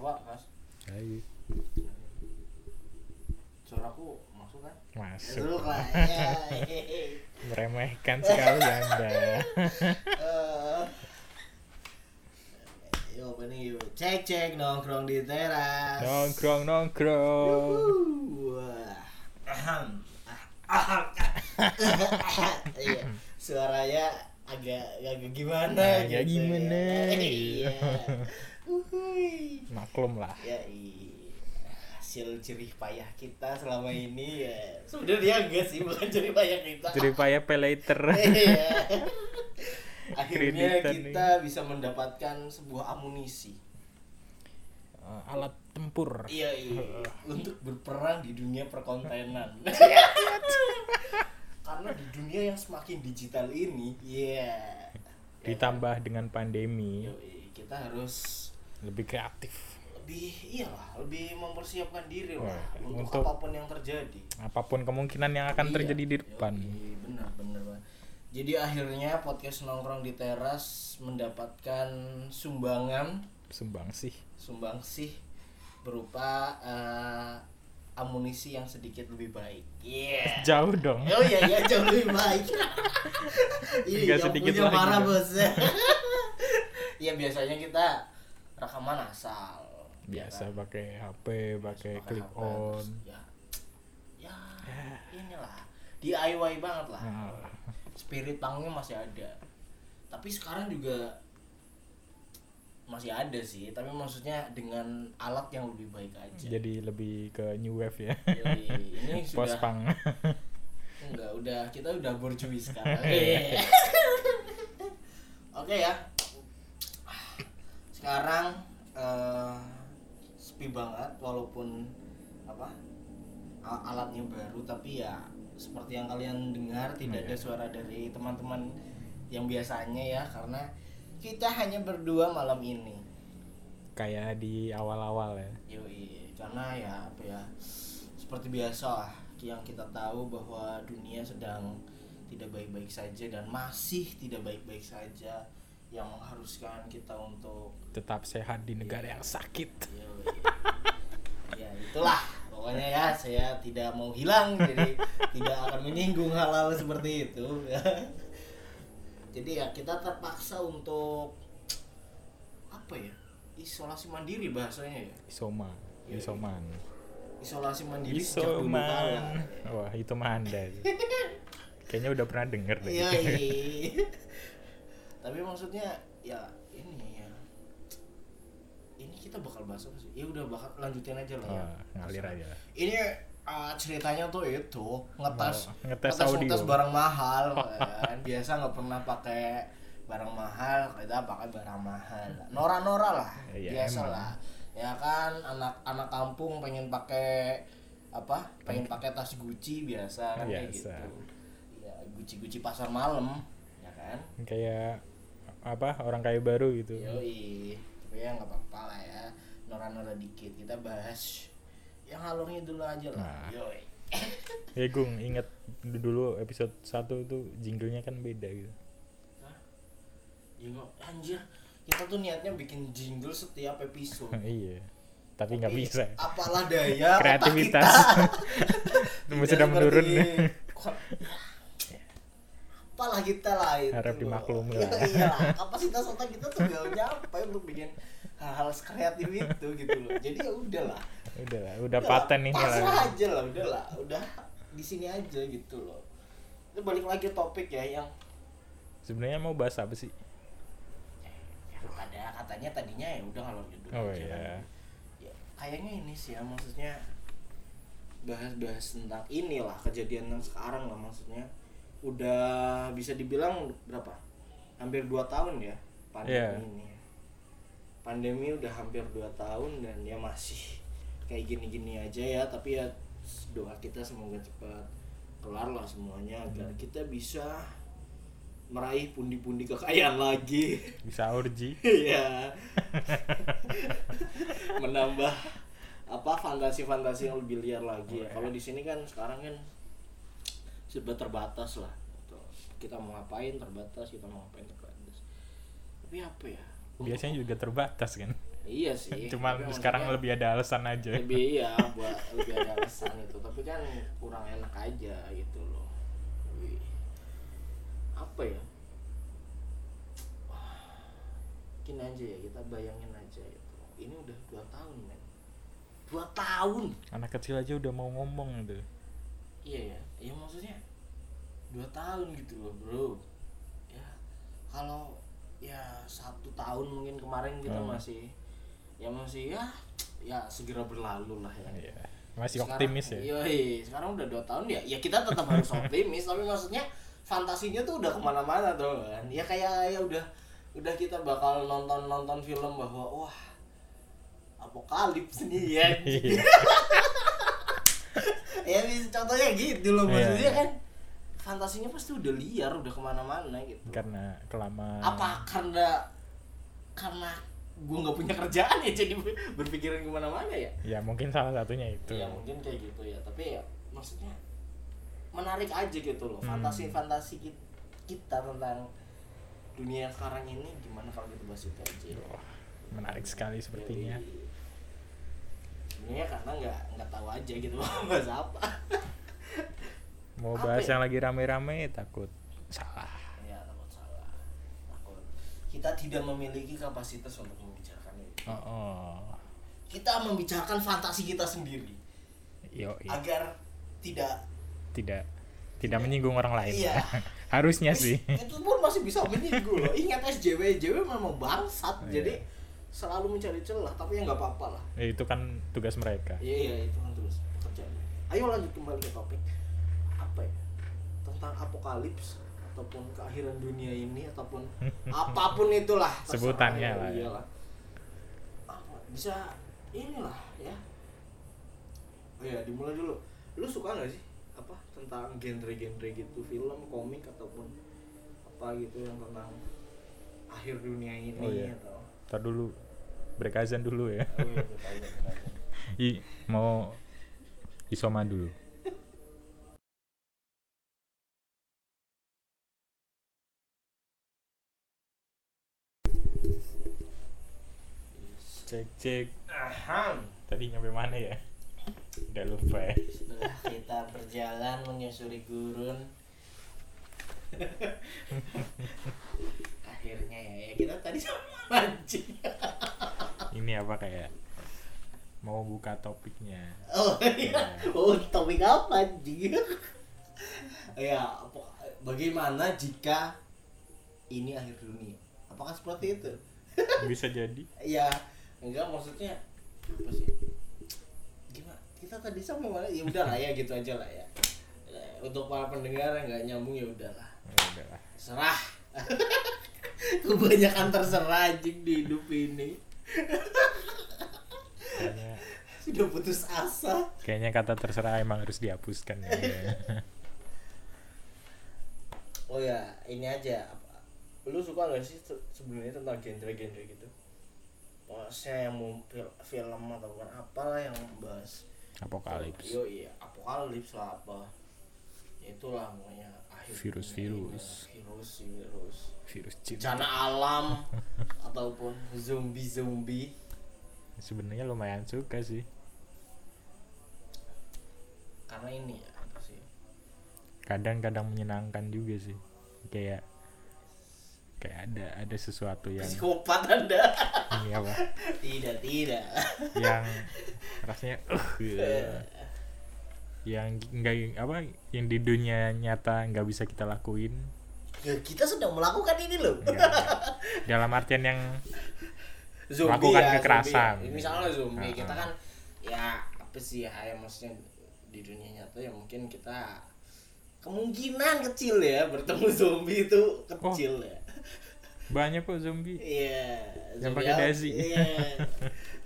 apa Mas Ayo. suaraku masuk kan Masuk. masuk lah ya Meremehkan sekali Anda. Eh, Yo apa nih yuk cek cek nongkrong di teras Nongkrong nongkrong. Iya, suaranya agak agak gimana Agak gitu gimana, ya. iya. Iya. Maklum lah. Ya iya. Hasil jerih payah kita selama ini ya. Sebenarnya enggak sih, bukan jerih payah kita. Jadi payah pay later. Iya. Akhirnya Kreditan kita bisa mendapatkan sebuah amunisi. Eh, alat tempur. Iya, iya. Untuk berperang di dunia perkontenan. Karena di dunia yang semakin digital ini, iya. Ditambah dengan pandemi, Yoi, kita harus lebih kreatif. lebih iyalah, lebih mempersiapkan diri lah untuk, untuk- apa pun yang terjadi. Apa pun kemungkinan yang akan Iya, terjadi di depan. yoi, benar, benar. Jadi akhirnya podcast nongkrong di teras mendapatkan sumbangan Sumbang sih. sumbangsih berupa eh, amunisi yang sedikit lebih baik. Iya. Jauh dong. Oh iya iya jauh lebih baik. Iya sedikit punya marah bos. Iya biasanya kita rekaman asal. Biasa ya kan? pakai HP, pakai clip HP, on. terus Ya, ya inilah DIY banget lah. Nah, Spirit panggungnya masih ada. Tapi sekarang juga masih ada sih, tapi maksudnya dengan alat yang lebih baik aja. jadi lebih ke new wave ya. Yoi, ini Post punk. enggak udah kita udah borjuis sekarang. Iya. Oke ya. Sekarang eh, sepi banget walaupun apa alatnya baru tapi ya seperti yang kalian dengar tidak ada Iya. suara dari teman-teman yang biasanya ya karena kita hanya berdua malam ini. Kayak di awal-awal ya. Yoi, karena ya apa ya seperti biasa lah yang kita tahu bahwa dunia sedang tidak baik-baik saja dan masih tidak baik-baik saja yang mengharuskan kita untuk Tetap sehat di negara yang sakit. yoi. ya itulah pokoknya ya saya tidak mau hilang jadi tidak akan menyinggung hal-hal seperti itu jadi ya kita terpaksa untuk apa ya isolasi mandiri bahasanya ya Isoma, Iya, isoman. isolasi mandiri. Isoman. Wah, itu mah Anda. Kayaknya udah pernah denger deh. Iya, iya. Tapi maksudnya ya ini ya. Ini kita bakal bahas apa sih? Ya udah bakal lanjutin aja lah ya. Wah, ngalir aja. Ini uh, ceritanya tuh itu ngetes Oh, ngetes ngetes, audio. ngetes barang mahal kan. Biasa nggak pernah pakai barang mahal, kita pakai barang mahal. Nora-nora lah, Iya, biasa emang. lah. Ya kan anak-anak kampung pengen pakai apa? Pengen pakai tas Gucci biasa kan kayak Biasa. gitu. Ya Gucci-Gucci pasar malam, ya kan? Kayak apa orang kaya baru gitu. Yoi, tapi ya nggak apa-apa lah ya. Nora-nora dikit kita bahas yang halurnya dulu aja lah. Nah. Yoi. Ya Gung, inget dulu episode 1 tuh jinglenya kan beda gitu. Hah? Ya nggak- anjir, kita tuh niatnya bikin jingle setiap episode. iya. Tapi nggak bisa. Apalah daya Kreativitas. kita. Sudah menurun. Kok- Apalah kita lah itu. Harap dimaklumi Ya, lah. iya lah. Kapasitas otak kita tuh gak nyampe untuk bikin hal-hal kreatif itu gitu loh. Jadi ya udahlah. Udah lah, udah Udah paten lah, ini pasrah lah. aja lah udah lah udah di sini aja gitu loh itu balik lagi topik ya yang Sebenarnya mau bahas apa sih? ya, pada katanya tadinya ya udah ngalor ngidul Oh aja iya. kan. ya, kayaknya ini sih ya maksudnya bahas-bahas tentang inilah kejadian yang sekarang lah maksudnya udah bisa dibilang berapa hampir dua tahun ya pandemi Iya. ini pandemi udah hampir dua tahun dan ya masih kayak gini-gini aja ya tapi ya doa kita semoga cepat kelar lah semuanya agar Hmm. kita bisa meraih pundi-pundi kekayaan lagi Bisa orgy. Iya. Menambah apa fantasi-fantasi yang lebih liar lagi ya. Oh, Kalau iya. di sini kan sekarang kan serba terbatas lah. Tuh, Kita mau ngapain terbatas, kita mau ngapain terbatas. Tapi apa ya? Biasanya juga terbatas kan. iya sih Cuma sekarang lebih ada alasan aja. lebih iya buat lebih ada alasan itu tapi kan kurang enak aja gitu loh Wih. apa ya mungkin aja ya kita bayangin aja gitu ini udah dua tahun men dua tahun Anak kecil aja udah mau ngomong tuh. Iya ya iya maksudnya dua tahun gitu loh bro ya kalau ya satu tahun mungkin kemarin kita Hmm. masih ya masih ya ya segera berlalu lah ya Iya. Masih Sekarang- optimis ya. Yoi, sekarang udah dua tahun ya, ya kita tetap harus optimis, tapi maksudnya fantasinya tuh udah ke mana-mana tuh kan. Ya kayak ya udah udah kita bakal nonton nonton film bahwa wah apokalips nih ya. Ya contohnya gitu loh Iya, maksudnya iya. kan fantasinya pasti udah liar udah ke mana-mana gitu. Karena kelamaan. Apa karena karena gue nggak punya kerjaan ya jadi berpikiran ke mana-mana ya? Ya mungkin salah satunya itu. ya mungkin kayak gitu ya tapi ya maksudnya menarik aja gitu loh Hmm. fantasi-fantasi ki- kita tentang dunia sekarang ini gimana kalau kita bahas itu aja Wah, menarik sekali sepertinya. Jadi, sebenarnya karena nggak nggak tahu aja gitu mau bahas apa Mau Apa bahas ya? yang lagi rame-rame takut salah. ya takut salah takut kita tidak memiliki kapasitas untuk membicarakan itu Oh, oh. kita membicarakan fantasi kita sendiri Yo, agar tidak tidak tidak menyinggung orang lain. Iya. Harusnya sih. itu pun masih bisa menyinggung loh ingat SJW SJW memang bangsat Iya. jadi selalu mencari celah tapi ya nggak apa-apa lah. Ya, itu kan tugas mereka. iya iya itu kan terus pekerjaan. Ayo lanjut kembali ke topik. Apa ya? Tentang apokalips ataupun keakhiran dunia ini ataupun apa pun itulah. Sebutannya ya, lah ya. iyalah. apa? Bisa inilah ya. Oh ya dimulai dulu. Lu suka nggak sih apa tentang genre-genre gitu? Film komik ataupun apa gitu yang tentang akhir dunia ini Oh, iya. atau Ntar dulu break azan dulu ya. oh iya. I, mau isoma dulu. Cek cek. Aham. Tadi nyampe mana ya? Udah lupa ya. Setelah kita berjalan menyusuri gurun Akhirnya ya, ya kita tadi sama mancing Ini apa kayak mau buka topiknya. Oh iya, oh topik apa anjing? ya, bagaimana jika ini akhir dunia? Apakah seperti itu? Bisa jadi. ya, enggak maksudnya apa sih? Gimana? Kita tadi mana? Ya udah lah ya gitu aja lah ya. Eh, Untuk para pendengar yang nggak nyambung ya udahlah. Ya udah lah. serah. Kebanyakan terserah anjing di hidup ini. Kayaknya sudah putus asa. kayaknya kata terserah emang harus dihapuskan ya. oh ya ini aja. Lu suka gak sih se- sebenarnya tentang genre-genre gitu? Maksudnya yang mau fil- film ataupun apalah yang membahas Apokalips. yo iya apokalips lah apa itulah pokoknya akhir Virus-virus. virus virus. Virus bencana alam ataupun zombie zombie Sebenarnya lumayan suka sih. karena ini ya sih? Kadang-kadang menyenangkan juga sih. Kayak kayak ada ada sesuatu yang psikopat anda. Ini apa tidak tidak. Yang rasanya uh. Yang enggak apa yang di dunia nyata nggak bisa kita lakuin ya kita sedang melakukan ini loh enggak. dalam artian yang zombie Melakukan ya, kekerasan. zombie ya. misalnya zombie Ah, kita ah. kan ya apa sih ya yang maksudnya di dunia nyata ya mungkin kita kemungkinan kecil ya bertemu zombie itu kecil ya banyak kok zombie iya Yang zombie pakai dasi. iya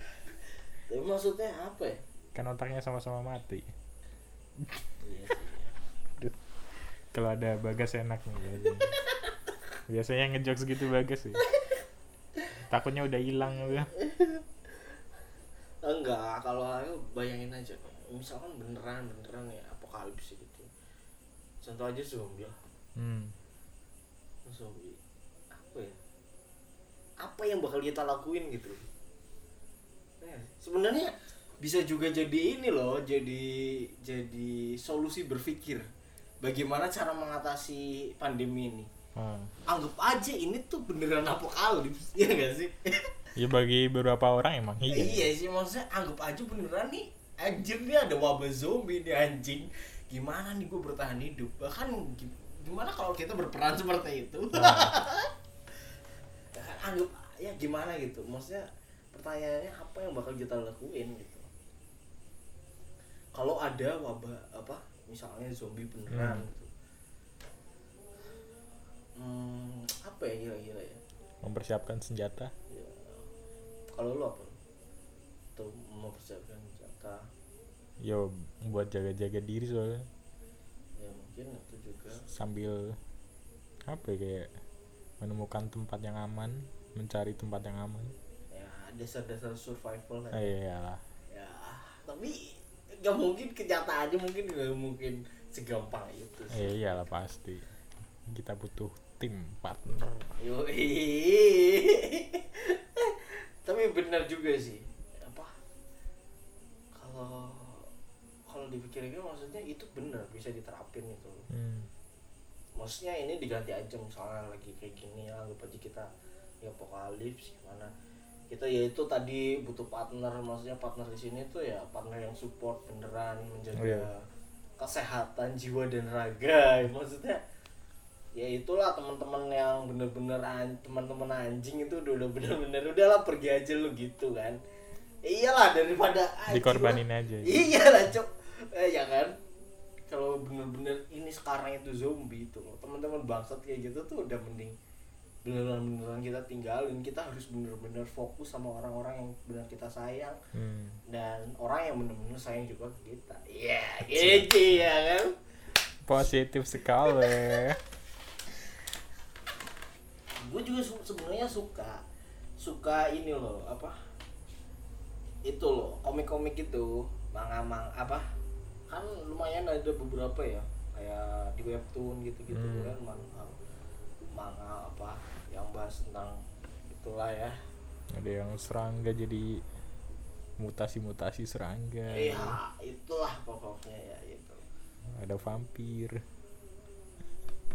tapi maksudnya apa ya kan otaknya sama-sama mati. Kalau ada bagas enak nih biasanya. biasanya ngejokes gitu bagas sih. Takutnya udah hilang udah enggak kalau aku bayangin aja. Misalkan beneran beneran ya apokalips gitu. Contoh aja zombie lah. Hmm. zombie. Apa ya? Apa yang bakal kita lakuin gitu? Sebenarnya bisa juga jadi ini loh jadi jadi solusi berpikir bagaimana cara mengatasi pandemi ini. Ah. anggap aja ini tuh beneran apokalips ya gak sih? Ya bagi beberapa orang emang iya. Iya sih maksudnya anggap aja beneran nih anjir nih ada wabah zombie nih anjing. Gimana nih gue bertahan hidup? Bahkan gi- gimana kalau kita berperan seperti itu? Kan, anggap ya gimana gitu? Maksudnya pertanyaannya apa yang bakal kita lakuin gitu kalau ada wabah apa misalnya zombie beneran Hmm. gitu hmm, apa ya kira-kira ya mempersiapkan senjata Ya. Kalau lu apa? Tuh mau persiapkan senjata. yo buat jaga-jaga diri soalnya Ya mungkin itu juga. sambil apa ya kayak menemukan tempat yang aman mencari tempat yang aman Ya dasar-dasar survival lah. ah, iya lah Ya tapi nggak mungkin kenyataannya mungkin nggak mungkin segampang itu sih. eh, iyalah pasti kita butuh tim partner Yoi. tapi benar juga sih apa kalau kalau dipikir-pikir maksudnya itu benar bisa diterapin itu hmm. maksudnya ini diganti aja misalnya lagi kayak gini ya anggap aja kita ya apokalips gimana kita ya itu tadi butuh partner maksudnya partner di sini tuh ya partner yang support beneran menjaga Oh, iya. kesehatan jiwa dan raga maksudnya ya itulah teman-teman yang bener-bener an- teman-teman anjing itu udah udah bener-bener udahlah pergi aja lu gitu kan iyalah daripada anjing dikorbanin lah. aja Iya lah cok, eh, ya kan. Kalau bener-bener ini sekarang itu zombie itu teman-teman bangsat kayak gitu tuh udah mending beneran-beneran kita tinggalin. Kita harus bener-bener fokus sama orang-orang yang benar kita sayang hmm. dan orang yang bener-bener sayang juga ke kita. Iya, gitu ya kan. positif sekali Gue juga sebenarnya suka suka ini loh apa itu loh komik-komik itu manga-mang apa kan lumayan ada beberapa ya kayak di webtoon gitu-gitu Hmm. kan manga, manga apa yang bahas tentang itulah ya. Ada yang serangga jadi mutasi-mutasi serangga. Iya itulah pokoknya ya itu ada vampir.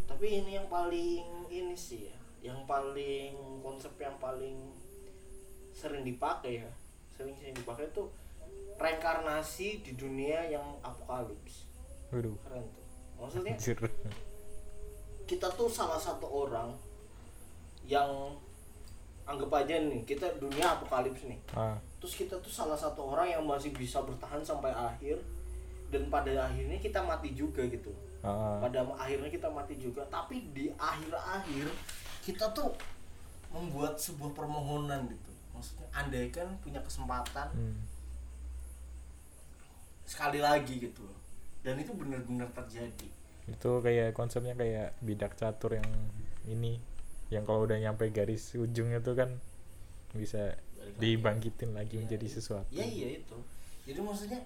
Tapi ini yang paling ini sih ya yang paling konsep yang paling sering dipakai ya sering sering dipakai tuh reinkarnasi di dunia yang apokalips waduh. Keren tuh. Maksudnya anjir kita tuh salah satu orang yang anggap aja nih kita dunia apokalips nih. Ah. Terus kita tuh salah satu orang yang masih bisa bertahan sampai akhir dan pada akhirnya kita mati juga gitu. Ah. Pada akhirnya kita mati juga tapi di akhir-akhir kita tuh membuat sebuah permohonan gitu. Maksudnya andai kan punya kesempatan hmm. sekali lagi gitu. Dan itu benar-benar terjadi itu kayak konsepnya kayak bidak catur yang ini yang kalau udah nyampe garis ujungnya tuh kan bisa Balik dibangkitin lagi Iya, menjadi iya. sesuatu. Ya iya itu. Jadi maksudnya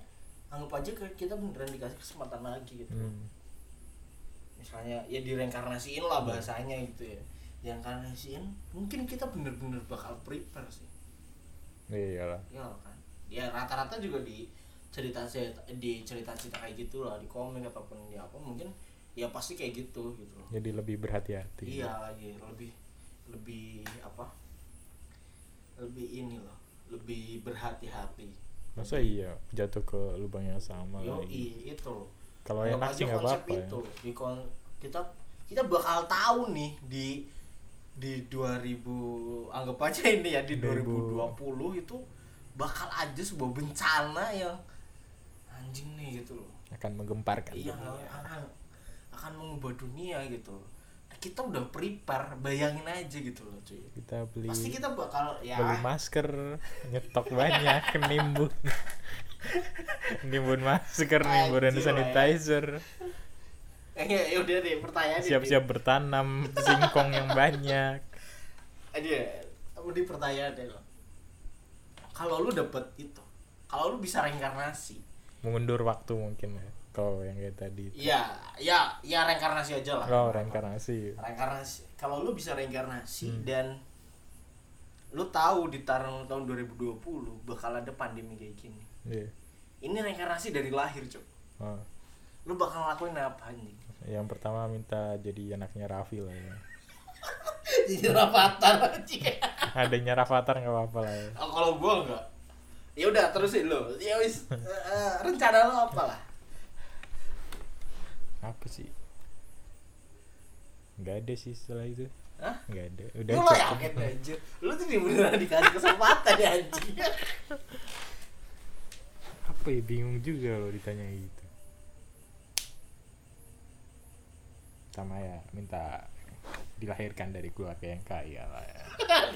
anggap aja kita beneran dikasih kesempatan lagi gitu. Hmm. misalnya ya direinkarnasiin lah bahasanya gitu ya. Direinkarnasiin mungkin kita bener-bener bakal prepare sih. Iya lah ya kan? Ya rata-rata juga di cerita di cerita-cerita kayak gitu lah di komik ataupun di apa mungkin ya pasti kayak gitu gitu. Loh jadi lebih berhati-hati. Iya lagi lebih lebih apa? Lebih ini loh lebih berhati-hati. Masa iya jatuh ke lubang yang sama yo lagi? itu loh. Kalau enak sih nggak apa-apa ya. itu di kon- kita kita bakal tahu nih di di 2000 anggap aja ini ya di 2000. 2020 itu bakal ada sebuah bencana yang anjing nih gitu loh. Akan menggemparkan. Iya dunia. Akan mengubah dunia gitu. Kita udah prepare bayangin aja gitu loh cuy. Kita beli pasti kita bakal ya. beli masker nyetok banyak nimbun. Nimbun masker nimbun lah ya. sanitizer. Ya udah deh pertanyaan siap-siap bertanam singkong yang banyak. Aja di pertanyaan deh lo kalau lu dapet itu kalau lu bisa reinkarnasi. Mengundur waktu mungkin ya kalau yang kayak tadi iya ya ya reinkarnasi aja lah. Oh reinkarnasi. Reinkarnasi. Kalau lu bisa reinkarnasi Hmm. dan lu tahu di tahun tahun 2020 bakal ada pandemi kayak gini. Iya. ini reinkarnasi dari lahir cok Oh. lu bakal ngelakuin apa anjing? Yang pertama minta jadi anaknya Raffi lah ya. Jadi rapatar anjing. Adanya Rafathar nggak apa-apa lah ya. Oh, kalau gua enggak ya udah terusin lo ya wis eh, rencana lo apa lah apa sih? Nggak ada sih setelah itu. Hah? nggak ada. Udah lu yakin aja. lu tuh beneran dikasih kesempatan ya anjing apa ya? Bingung juga lo ditanya gitu. Sama ya minta dilahirkan dari keluarga yang kaya lah ya.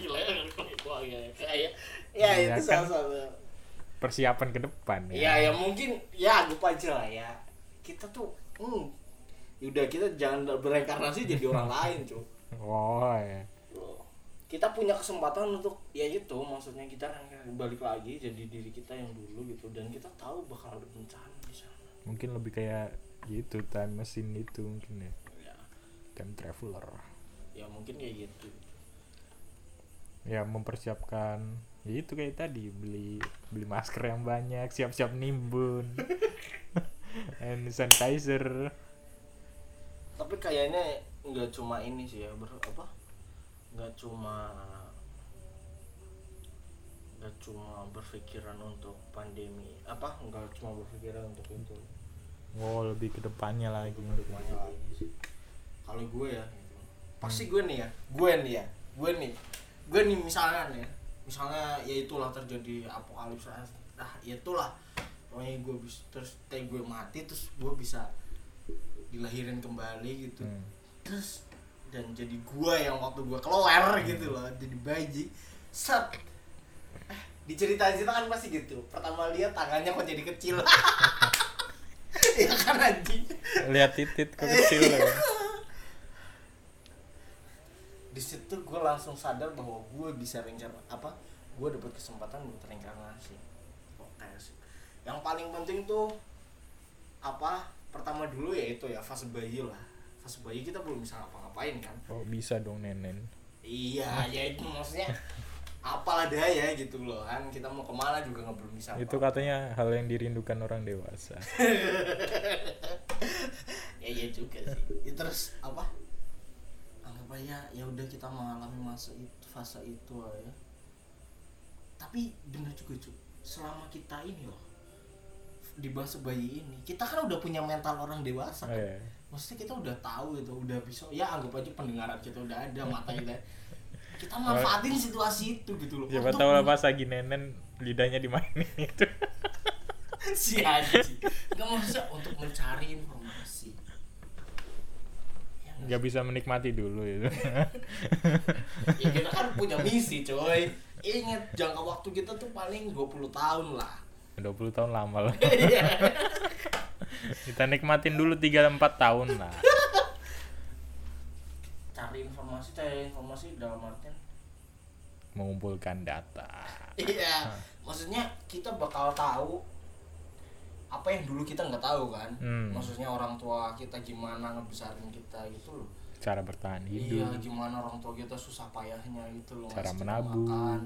gila ya gua ya kayak ya itu salah satu. persiapan ke depan ya. Ya mungkin ya anggap aja lah ya kita tuh hmm, udah kita jangan bereinkarnasi jadi orang lain cuy oh ya kita punya kesempatan untuk ya itu maksudnya kita balik lagi jadi diri kita yang dulu gitu. Dan kita tahu bakal ada bencana di sana. Mungkin lebih kayak gitu time machine itu mungkin ya. Ya, time traveler. Ya mungkin kayak gitu. Ya mempersiapkan ya itu kayak tadi beli beli masker yang banyak siap-siap nimbun hand sanitizer. Tapi kayaknya nggak cuma ini sih ya ber apa? Nggak cuma nggak cuma berpikiran untuk pandemi. Apa? Nggak cuma berpikiran untuk itu. Oh lebih ke depannya lagi Depannya lagi sih. Kalau gue ya gitu. pasti gue nih ya. Gue nih ya. Gue nih. Gue nih misalnya nih misalnya ya itulah terjadi apokalips nah ya itulah pokoknya gue bisa terus teh gue mati terus gue bisa dilahirin kembali gitu. Hmm. terus dan jadi gue yang waktu gue keluar gitu loh jadi bayi. Set. Eh, diceritain cerita kan pasti gitu. Pertama lihat tangannya kok jadi kecil. Ya kan anjing? Lihat titit kok kecil ya. Di situ gue langsung sadar bahwa gue bisa rencana apa? Gue dapat kesempatan buat reinkarnasi yang paling penting tuh apa pertama dulu ya itu ya fase bayi lah. Fase bayi kita belum bisa ngapa-ngapain kan. Oh bisa dong nenen. Iya ya itu maksudnya apalah daya gitu loh kan. Kita mau ke mana juga nggak belum bisa itu apa-apa. katanya hal yang dirindukan orang dewasa. Ya iya juga sih. Ya, terus apa? Anggap aja ya udah kita mengalami masa itu fase itu ya tapi bener juga cuy selama kita ini loh di masa bayi ini. Kita kan udah punya mental orang dewasa kan? Eh, maksudnya kita udah tahu itu udah bisa ya anggap aja pendengaran kita udah ada mata kita. Kita manfaatin situasi itu gitu loh. Siapa Untuk tahu lah pas lagi nenen lidahnya dimainin itu. Si anjing nggak maksudnya untuk mencari informasi. Ya, nggak nggak bisa menikmati dulu itu. Ya kita kan punya misi coy. Ingat jangka waktu kita tuh paling 20 tahun lah 20 tahun lama lah Iya. kita nikmatin dulu 3-4 tahun lah. Cari informasi cari informasi dalam artian. Mengumpulkan data. Iya. Maksudnya kita bakal tahu apa yang dulu kita nggak tahu kan? Hmm. maksudnya orang tua kita gimana ngebesarin kita gitu loh. Cara bertahan iya hidup. gimana orang tua kita susah payahnya gitu loh cara ngasih menabung. makan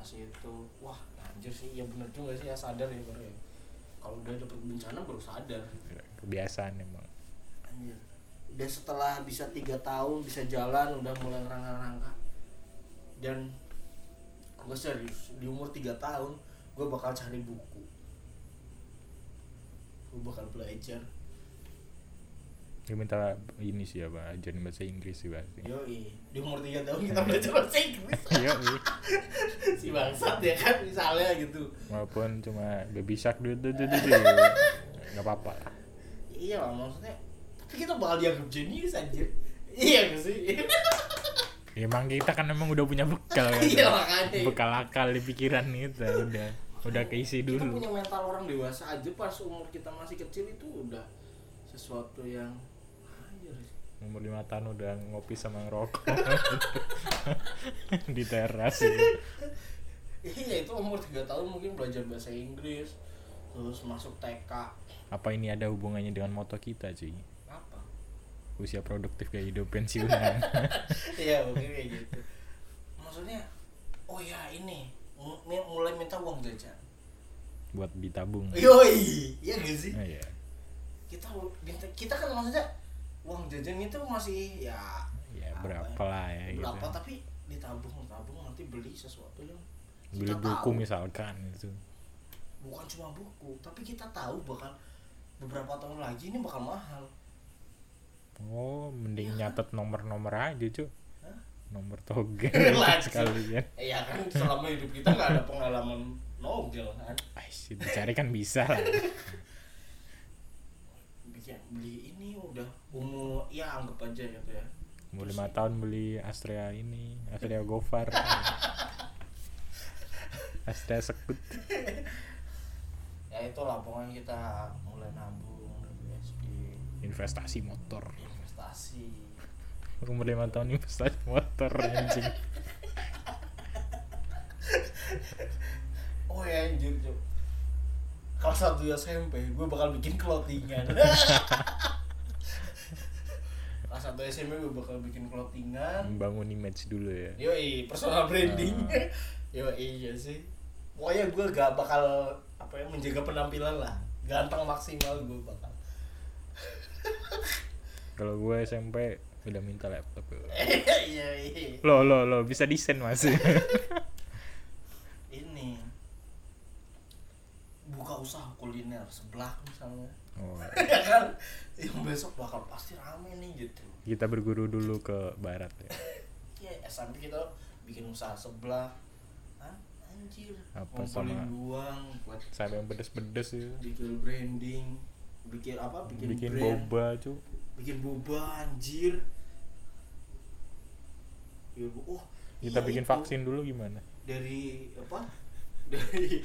masih itu. Wah anjir sih ya bener juga sih ya sadar ya baru ya. Kalau udah dapet bencana baru sadar. Kebiasaan emang. Anjir. Udah setelah bisa tiga tahun bisa jalan udah mulai ngerangka-rangka dan gue serius di umur tiga tahun gue bakal cari buku. Gue bakal belajar dia minta ini sih apa ajarin bahasa Inggris sih pasti yoi di umur tiga tahun kita belajar bahasa Inggris. Iya si bangsat ya kan misalnya gitu. Walaupun cuma baby shark dulu dulu dulu nggak apa-apa. Lah iya lah maksudnya tapi kita bakal dianggap jenius anjir. Iya gak sih? Emang kita kan emang udah punya bekal kan? Iya, makanya. bekal akal di pikiran kita udah. Udah keisi kita dulu. punya mental orang dewasa aja pas umur kita masih kecil itu udah sesuatu yang umur lima tahun udah ngopi sama ngerokok. Di teras. Gitu. iya itu umur tiga tahun mungkin belajar bahasa Inggris terus masuk TK apa ini ada hubungannya dengan moto kita cuy apa? Usia produktif kayak hidup pensiunan iya mungkin kayak gitu. Maksudnya oh ya ini mulai minta uang jajan. Buat ditabung. Yoi iya gak sih? Ah, iya. kita minta kita kan maksudnya uang jajan itu masih ya ya apa berapa lah ya gitu. berapa tapi ditabung tabung nanti beli sesuatu yang beli kita buku tahu. misalkan gitu. Bukan cuma buku tapi kita tahu bakal beberapa tahun lagi ini bakal mahal. Oh mending Iya kan? nyatet nomor-nomor aja cuy nomor togel Lanjut. sekalian. Ya kan selama hidup kita nggak ada pengalaman nogel kan? Ais, dicari kan bisa lah beli ini udah umur ya anggap aja ya. Tuh ya mau lima tahun beli Astrea ini Astrea Gofar. Astrea Sekut. Ya itulah pokoknya kita mulai nabung SD investasi motor. Investasi. Umur lima tahun investasi motor anjing. Oh ya anjir Cuk. Kelas satu SMP gue bakal bikin clothingan. Kelas satu SMP gue bakal bikin clothingan. Membangun image dulu ya. Yoi personal branding. Ah. yoi iya sih. Pokoknya gue gak bakal apa ya menjaga penampilan lah. Ganteng maksimal gue bakal. Kalau gue SMP udah minta laptop ya. iya iya. Lo lo lo bisa desain mas ini usaha kuliner sebelah misalnya. Oh, ya kan? Yang besok bakal pasti rame nih gitu. Kita berguru dulu ke barat ya. Ya SMP kita bikin usaha sebelah. Hah? anjir. Apa sama- uang buat sampai yang pedes-pedes ya. bikin branding bikin apa? Bikin, bikin brand. boba cu bikin boba anjir. Ya, oh kita iya bikin itu. vaksin dulu gimana? Dari apa? Dari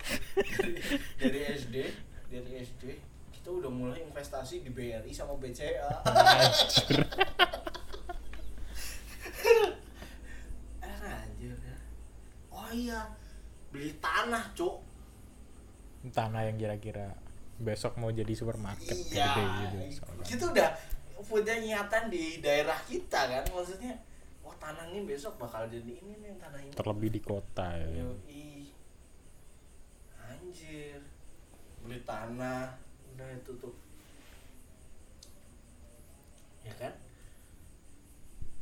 dari, dari SD dari SD kita udah mulai investasi di BRI sama BCA Anjir. anjir ya. oh iya beli tanah cuk tanah yang kira-kira besok mau jadi supermarket iya gitu misalkan. kita udah punya niatan di daerah kita kan maksudnya wah tanah ini besok bakal jadi ini nih tanah ini terlebih di kota ya Yoi. Anjir. Beli tanah. Udah itu tuh. Ya kan?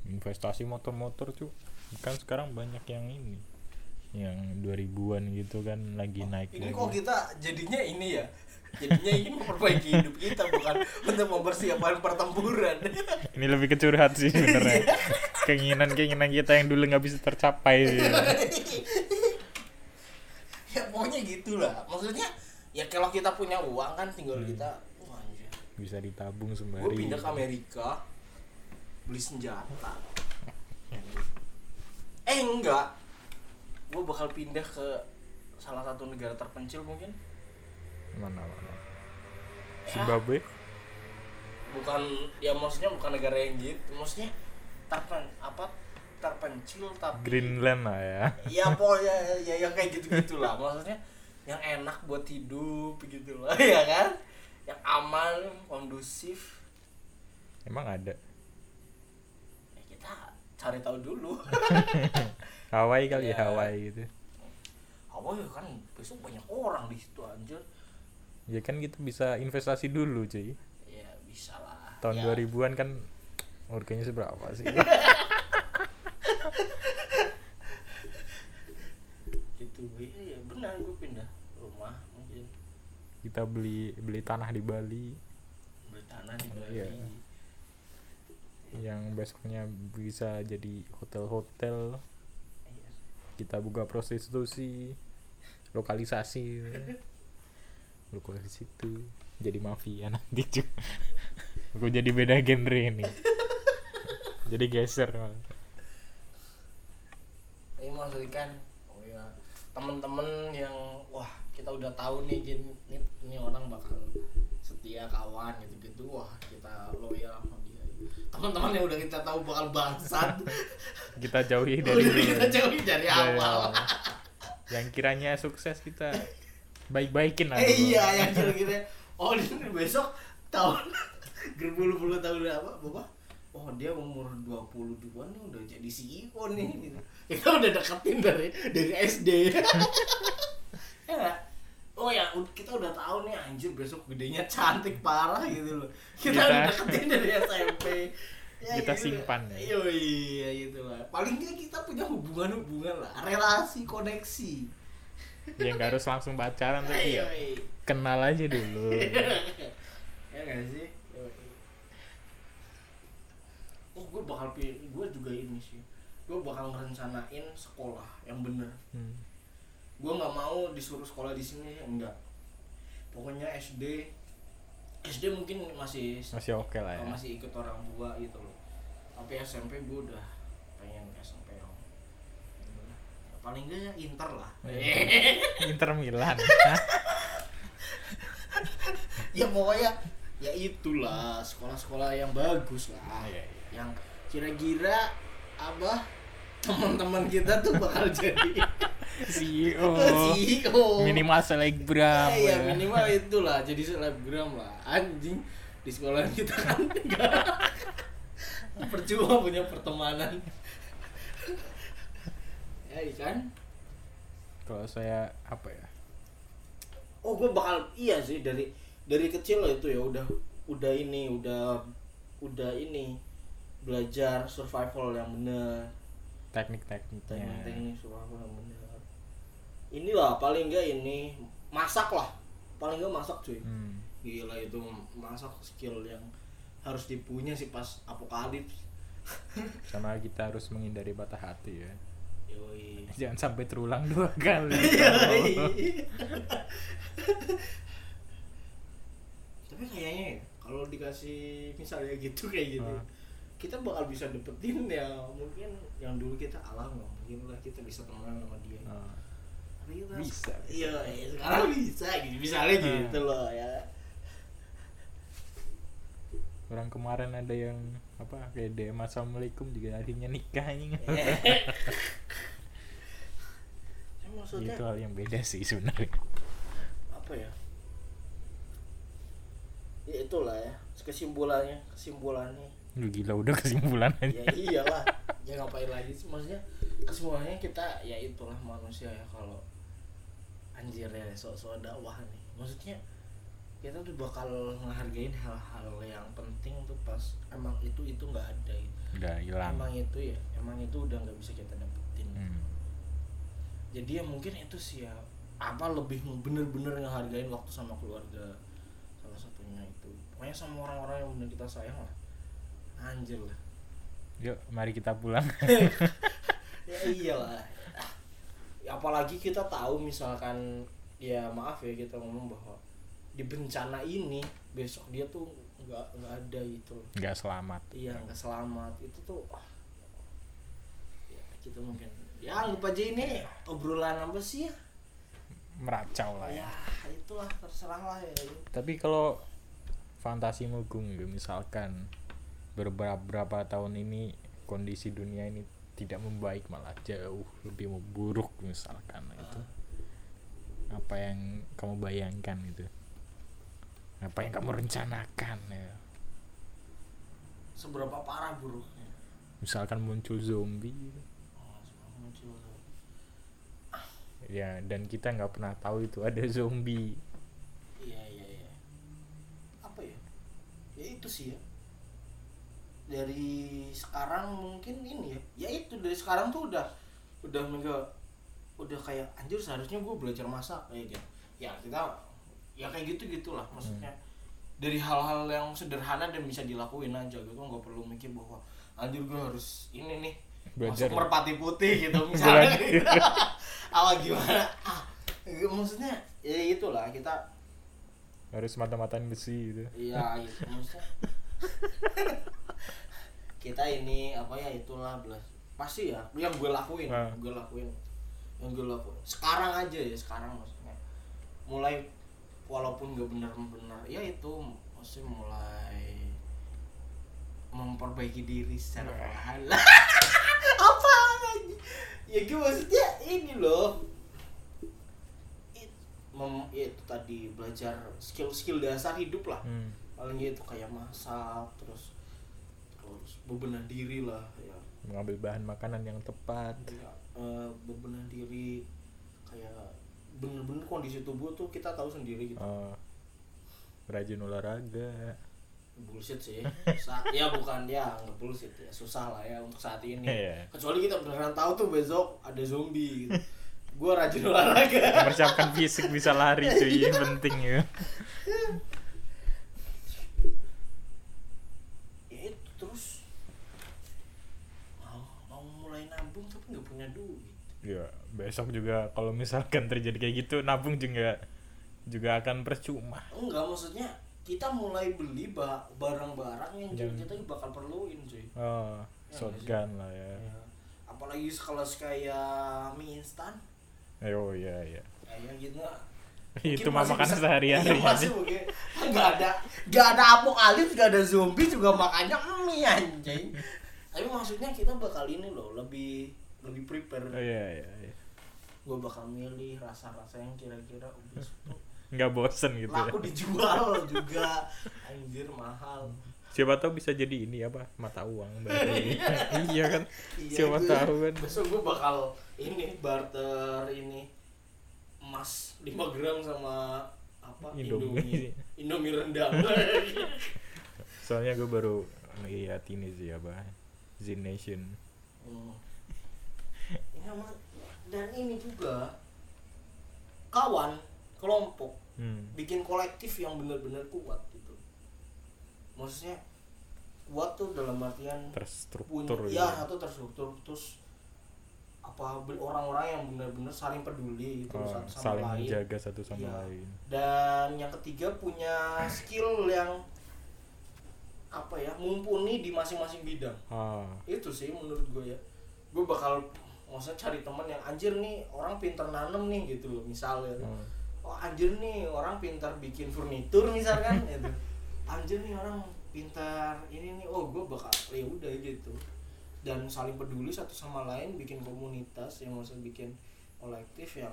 investasi motor-motor cu kan sekarang banyak yang ini yang 2000-an gitu kan lagi naik Ini lagi. kok kita jadinya ini ya? Jadinya ini memperbaiki hidup kita bukan untuk mempersiapkan pertempuran. ini lebih ke curhat sih sebenarnya keinginan-keinginan kita yang dulu nggak bisa tercapai gitu. ya pokoknya gitulah. Maksudnya ya kalau kita punya uang kan tinggal Hmm. kita wah anjir. bisa ditabung gue sembari pindah ke Amerika beli senjata. Eh enggak. Gue bakal pindah ke salah satu negara terpencil mungkin. Mana mana? Ya, Zimbabwe? Bukan ya maksudnya bukan negara yang gitu. Maksudnya terpen apa terpencil tapi Greenland lah ya. Ya pokoknya ya yang kayak gitu gitulah maksudnya yang enak buat hidup gitu lah ya kan? Yang aman kondusif. Emang ada? Ya kita cari tahu dulu. Hawaii kali ya Ya. Hawaii gitu. Hawaii kan besok banyak orang di situ anjir. Ya kan kita bisa investasi dulu cuy. Ya bisa lah. Tahun ya. 2000-an kan harganya seberapa sih itu ya benar gue pindah rumah mungkin. Kita beli beli tanah di Bali. Beli tanah di Bali. Iya. yang besoknya bisa jadi hotel-hotel. Iya. kita buka prostitusi lokalisasi. Lokalisasi itu jadi mafia nanti cuy aku jadi beda genre ini. Jadi geser. Malah. ini maksudnya kan temen-temen yang wah kita udah tahu nih gini nih, ini orang bakal setia kawan gitu-gitu. Wah kita loyal sama dia. Teman-teman yang udah kita tahu bakal bangsat. Kita jauhi dari udah kita jauhi dari dari awal awal. yang kiranya sukses kita baik-baikin lah eh, iya yang kira-kira oh ini besok tahun gerpuluh puluh tahun apa bapak oh dia umur 22 nih udah jadi CEO nih gitu. kita udah deketin dari dari SD ya oh ya kita udah tahu nih anjir besok gedenya cantik parah gitu loh kita, Kita- udah deketin dari SMP Kita gitu. simpan ya. Iya, iya gitu lah paling nggak kita punya hubungan-hubungan lah relasi koneksi ya nggak harus langsung pacaran tapi ya Yoi. kenal aja dulu ya nggak sih Yoi. oh gue bakal pilih gue juga ini sih. Gue bakal ngerencanain sekolah yang bener. Hmm. gue nggak mau disuruh sekolah di sini enggak. Pokoknya SD SD mungkin masih masih oke lah ya. Masih ikut orang tua gitu loh. Tapi SMP gue udah pengen SMP yang ya, paling enggak ya Inter lah. Inter Milan. Ya pokoknya ya itulah sekolah-sekolah yang bagus lah. Iya, iya. Yang kira-kira apa? Teman-teman kita tuh bakal jadi CEO CEO minimal selebgram ya, ya. minimal itulah jadi selebgram lah. Anjing di sekolah kita kan enggak. Percuma punya pertemanan. Ya kan kalau saya apa ya? Oh gue bakal iya sih dari dari kecil itu ya udah udah ini udah udah ini belajar survival yang bener. Teknik-tekniknya. Teknik-teknik survival yang bener. Inilah paling enggak ini masak lah. Paling enggak masak cuy. Hmm. gila itu masak skill yang harus dipunya sih pas apokalips. Sama kita harus menghindari patah hati ya. Yoi. Jangan sampai terulang dua kali. Tapi kayaknya ya, kalau dikasih misalnya gitu kayak gitu Ah. Kita bakal bisa dapetin ya mungkin yang dulu kita alam nggak mungkin lah kita bisa temenan sama dia. Oh, Tapi kita Bisa, iya iya, sekarang bisa gitu. Misalnya Ah. gitu loh ya. Orang kemarin ada yang apa kayak DM assalamualaikum juga akhirnya nikah ini Saya maksudnya itu hal yang beda sih sebenarnya. Apa ya? Ya itulah ya kesimpulannya kesimpulannya Lu gila udah kesimpulan ya aja iyalah. Ya ngapain lagi sih? Maksudnya kesimpulannya kita ya itulah manusia ya kalau anjir ya sok-sok dakwah nih. Maksudnya kita tuh bakal ngehargain hal-hal yang penting tuh pas emang itu itu nggak ada gitu. udah hilang. Emang itu ya emang itu udah nggak bisa kita dapetin. Hmm. jadi ya mungkin itu sih ya apa lebih bener-bener ngehargain waktu sama keluarga salah satunya itu. Pokoknya sama orang-orang yang bener kita sayang lah anjir lah. Yuk mari kita pulang. Ya iyalah. Ya, apalagi kita tahu misalkan ya maaf ya kita ngomong bahwa di bencana ini besok dia tuh nggak nggak ada itu nggak selamat. Iya nggak selamat. Itu tuh ah, ya kita mungkin ya anggap aja ini obrolan apa sih ya? Meracau lah ya. Ya itulah terserah lah ya. Tapi kalau fantasimu gung gitu, misalkan beberapa berapa tahun ini kondisi dunia ini tidak membaik malah jauh lebih memburuk misalkan itu apa yang kamu bayangkan itu apa yang kamu rencanakan ya seberapa parah buruknya misalkan muncul zombie gitu. oh, muncul ya dan kita nggak pernah tahu itu ada zombie Iya iya iya. Apa ya? Ya itu sih ya. Dari sekarang mungkin ini ya. Ya itu dari sekarang tuh udah udah mega udah kayak anjir seharusnya gue belajar masak kayak gitu. Ya kita ya kayak gitu gitulah maksudnya. Dari hal-hal yang sederhana dan bisa dilakuin aja gitu nggak perlu mikir bahwa anjir gue harus ini nih Belajar. masuk merpati putih gitu misalnya gitu. apa gimana ah maksudnya ya itulah kita harus mata-matain besi gitu Iya gitu maksudnya kita ini apa ya itulah belas. Pasti ya yang gue lakuin Ah. gue lakuin. Yang gue lakuin. Sekarang aja ya sekarang maksudnya. Mulai walaupun gak benar-benar ya itu maksudnya mulai memperbaiki diri secara perlahan. Apa lagi? Ya gue maksudnya ini loh. It- mem- itu tadi belajar skill-skill dasar hidup lah. Hmm. Paling gitu kayak masak terus terus bebenah diri lah ya. Mengambil bahan makanan yang tepat. Ya, eh, bebenah diri kayak bener-bener kondisi tubuh tuh kita tahu sendiri gitu. Eh, rajin olahraga. Bullshit sih. Sa- ya bukan ya nggak bullshit ya. Susah lah ya untuk saat ini. Iya. kecuali kita beneran tahu tuh besok ada zombie gitu. Gue rajin olahraga. Mempersiapkan fisik bisa lari cuy. Yang penting ya ya itu terus mau mau mulai nabung tapi nggak punya duit. Ya besok juga kalau misalkan terjadi kayak gitu nabung juga juga akan percuma. Enggak maksudnya kita mulai beli ba- barang-barang yang Yang- kita bakal perluin cuy. Oh Ya, shotgun lah ya. Ya. apalagi sekelas kayak mie instan. Oh iya iya. Kayak gitu itu mah makan sehari-hari iya, masih mungkin. Nggak ada nggak ada apokalips nggak ada zombie juga makannya mie anjing. Tapi maksudnya kita bakal ini loh lebih lebih prepare. Oh, iya iya, iya. gue bakal milih rasa-rasa yang kira-kira tuh nggak bosen gitu ya? laku dijual juga. Anjir mahal. Siapa tahu bisa jadi ini apa? Mata uang iya kan? Iya, siapa gue- tahu kan? besok gue bakal ini barter ini. Emas 5 gram sama apa? Indomie. Indomie. Indomie rendang. Soalnya gue baru lihat ini sih apa? Z Nation. Hmm. Ya, Ma. dan ini juga kawan kelompok hmm. bikin kolektif yang benar-benar kuat gitu maksudnya kuat tuh dalam artian punya terstruktur ya gitu. satu terstruktur terus apa orang-orang yang benar-benar saling peduli gitu Oh, satu sama saling lain menjaga satu sama Iya. lain dan yang ketiga punya skill yang apa ya mumpuni di masing-masing bidang ah itu sih menurut gue ya gue bakal maksudnya cari teman yang anjir nih orang pinter nanem nih gitu loh misalnya oh. oh anjir nih orang pintar bikin furnitur misalkan gitu. Anjir nih orang pintar ini nih oh gue bakal ya udah gitu. Dan saling peduli satu sama lain bikin komunitas yang maksud bikin kolektif yang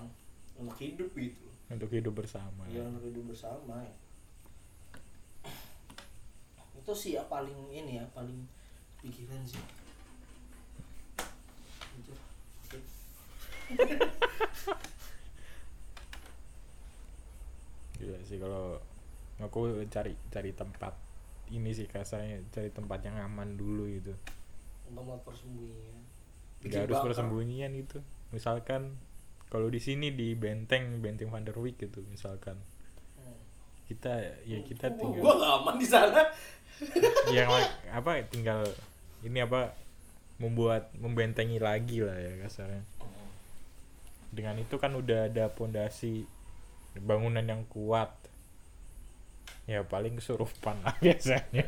untuk hidup gitu. Untuk hidup bersama. Ya untuk hidup bersama ya. Itu sih ya paling ini ya paling pikiran sih. Anjir. Gila sih kalau aku cari cari tempat ini sih kasarnya cari tempat yang aman dulu gitu. Tempat persembunyian nggak Bikin harus bakar. persembunyian itu. Misalkan kalau di sini di benteng benteng Van der Wijk gitu misalkan. Hmm. kita ya kita Gua- tinggal gua gak aman di sana. Yang apa tinggal ini apa membuat membentengi lagi lah ya kasarnya dengan itu kan udah ada pondasi bangunan yang kuat. Ya paling kesurupan lah biasanya.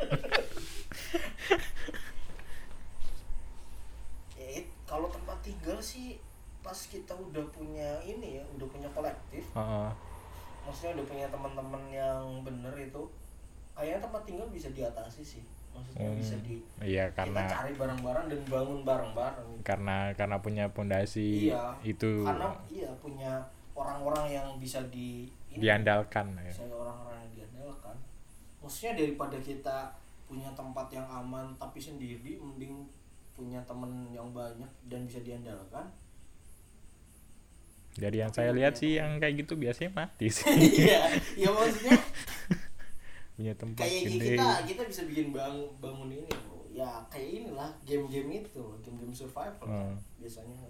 Ya, kalau tempat tinggal sih pas kita udah punya ini ya udah punya kolektif. Heeh. maksudnya udah punya teman-teman yang bener itu kayaknya tempat tinggal bisa diatasi sih maksudnya Hmm, bisa di iya kita karena cari barang-barang dan bangun bareng-bareng. Karena karena punya pondasi Iya, itu. karena iya punya orang-orang yang bisa di ini, diandalkan ya. bisa orang-orang yang diandalkan. Maksudnya daripada kita punya tempat yang aman tapi sendiri mending punya temen yang banyak dan bisa diandalkan. Dari yang saya lihat sih yang kayak gitu biasanya mati sih. Iya ya maksudnya punya tempat kayak gede. kita kita bisa bikin bang bangun ini bro ya kayak inilah game-game itu game-game survival kan, Hmm. biasanya.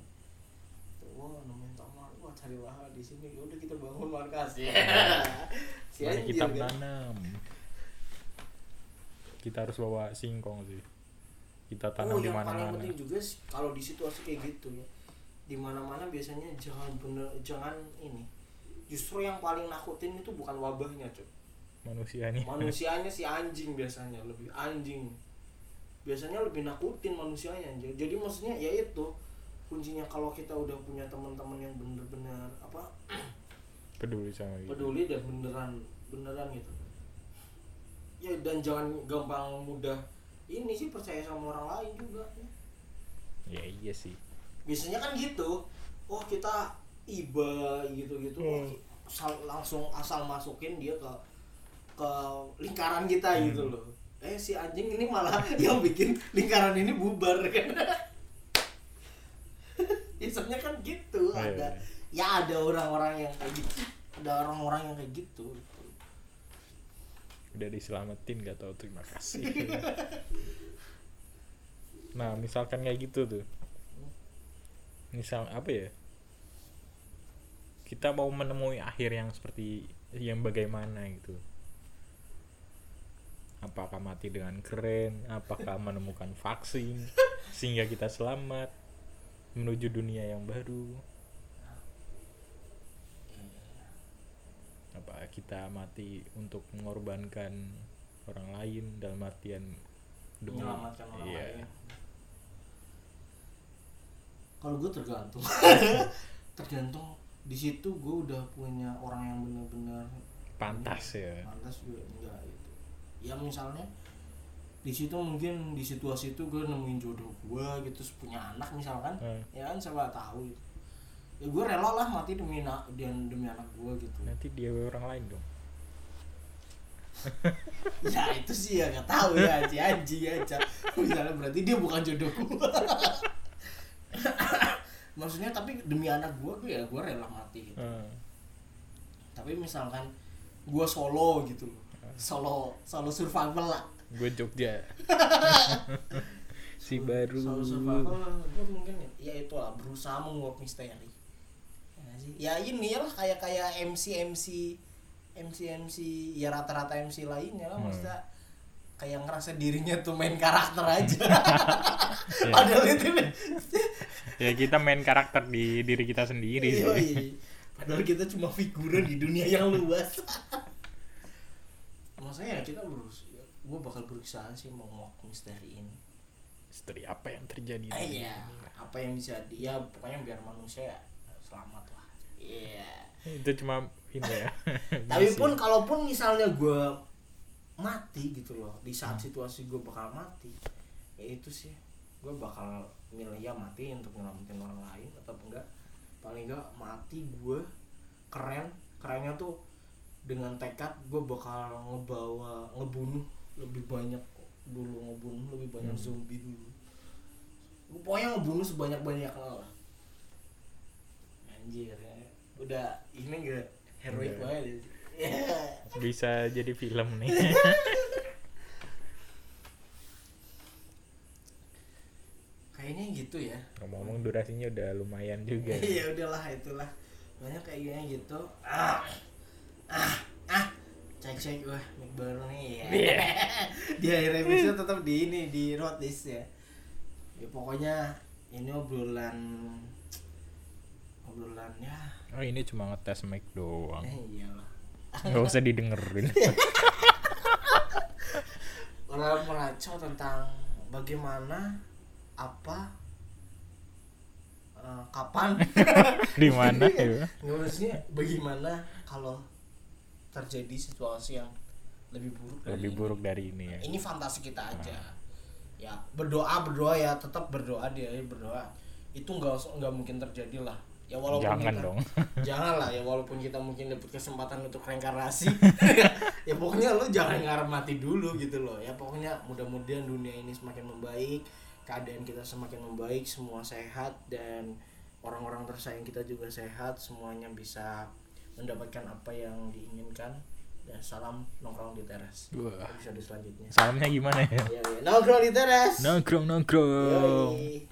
Tuh, wah nemuin kamar wah cari lahan di sini. Ya udah kita bangun markas ya si Mari kita kan. tanam kita harus bawa singkong sih. Kita tanam oh, di yang paling mana-mana. penting juga sih, kalau di situasi kayak gitu ya di mana-mana biasanya jangan bener jangan ini. Justru yang paling nakutin itu bukan wabahnya cuy manusianya manusianya si anjing biasanya lebih anjing. Biasanya lebih nakutin manusianya jadi maksudnya ya itu kuncinya kalau kita udah punya teman-teman yang bener-bener apa peduli sama gitu. peduli dan beneran beneran gitu. Ya dan jangan gampang mudah ini sih percaya sama orang lain juga. Ya. ya iya sih. Biasanya kan gitu. Oh kita iba gitu-gitu. Oh, Hmm. asal- langsung asal masukin dia ke ke lingkaran kita gitu Hmm. loh. Eh si anjing ini malah yang bikin lingkaran ini bubar. Kan biasanya kan gitu Iya, ada iya. ya ada orang-orang yang kayak gitu. Ada orang-orang yang kayak gitu. Udah diselamatin gak tahu terima kasih. Nah misalkan kayak gitu tuh. Misal apa ya? Kita mau menemui akhir yang seperti yang bagaimana gitu apakah mati dengan keren? Apakah menemukan vaksin sehingga kita selamat menuju dunia yang baru? Apa kita mati untuk mengorbankan orang lain dalam artian demi menyelamatkan orang iya. lain. Kalau gue tergantung. Tergantung di situ gue udah punya orang yang benar-benar pantas ya. Pantas juga enggak gitu ya misalnya di situ mungkin di situasi itu gue nemuin jodoh gue gitu punya anak misalkan Hmm. ya kan siapa tahu gitu. ya gue rela lah mati demi na- dan demi anak gue gitu nanti dia orang lain dong ya itu sih ya nggak tahu ya si anjing aja misalnya berarti dia bukan jodoh gue maksudnya tapi demi anak gue gue ya gue rela mati gitu Hmm. tapi misalkan gue solo gitu loh solo solo survival lah. Gue Jogja. Si baru. Solo survival gue mungkin ya. Itu lah berusaha menguak misteri. Ya, ya ini lah kayak kayak MC MC MC MC ya rata-rata MC lainnya lah Hmm. maksudnya kayak ngerasa dirinya tuh main karakter aja. Ya. padahal itu ya kita main karakter di diri kita sendiri Iya, sih. Iya. padahal kita cuma figuran di dunia yang luas maksudnya ya kita berus gue bakal berusaha sih mau menguak misteri ini. Misteri apa yang terjadi di dunia iya ini? apa yang bisa dia pokoknya biar manusia ya selamat lah. Iya. Itu cuma ini ya. Tapi pun kalaupun misalnya gue mati gitu loh di saat situasi gue bakal mati ya itu sih. Gue bakal milih ya mati untuk nyelamatin orang lain atau enggak paling enggak mati gue keren. Kerennya tuh dengan tekad gue bakal ngebawa ngebunuh lebih banyak dulu ngebunuh lebih banyak Hmm. zombie dulu. Gue pokoknya ngebunuh sebanyak banyaknya lah. Anjir ya. udah ini gak heroik banget ya. bisa jadi film nih. Kayaknya gitu ya. Ngomong-ngomong durasinya udah lumayan juga ya udahlah itulah. Banyak kayaknya gitu. Ah ah ah cek cek wah mic baru nih ya. Iya. di akhir episode tetap di ini di notice ya. Ya pokoknya ini obrolan obrolan ya. Oh ini cuma ngetes mic doang. Eh, iyalah. Nggak usah didengerin. Orang melacak tentang bagaimana apa eh, kapan. Di mana ya? Nggak maksudnya bagaimana kalau terjadi situasi yang lebih buruk dari lebih ini. buruk dari ini ya Ini fantasi kita aja. Ya berdoa berdoa ya tetap berdoa dia berdoa. Itu nggak nggak mungkin terjadi lah. Ya walaupun jangan kita, dong Jangan lah ya walaupun kita mungkin dapat kesempatan untuk reinkarnasi. ya pokoknya lu jangan ngarep mati dulu gitu loh. Ya pokoknya mudah-mudahan dunia ini semakin membaik, keadaan kita semakin membaik, semua sehat dan orang-orang tersayang kita juga sehat, semuanya bisa mendapatkan apa yang diinginkan. Dan salam nongkrong di teras. Wah. Episode selanjutnya. salamnya gimana ya Ya, ya. Nongkrong di teras. nongkrong nongkrong Yoi.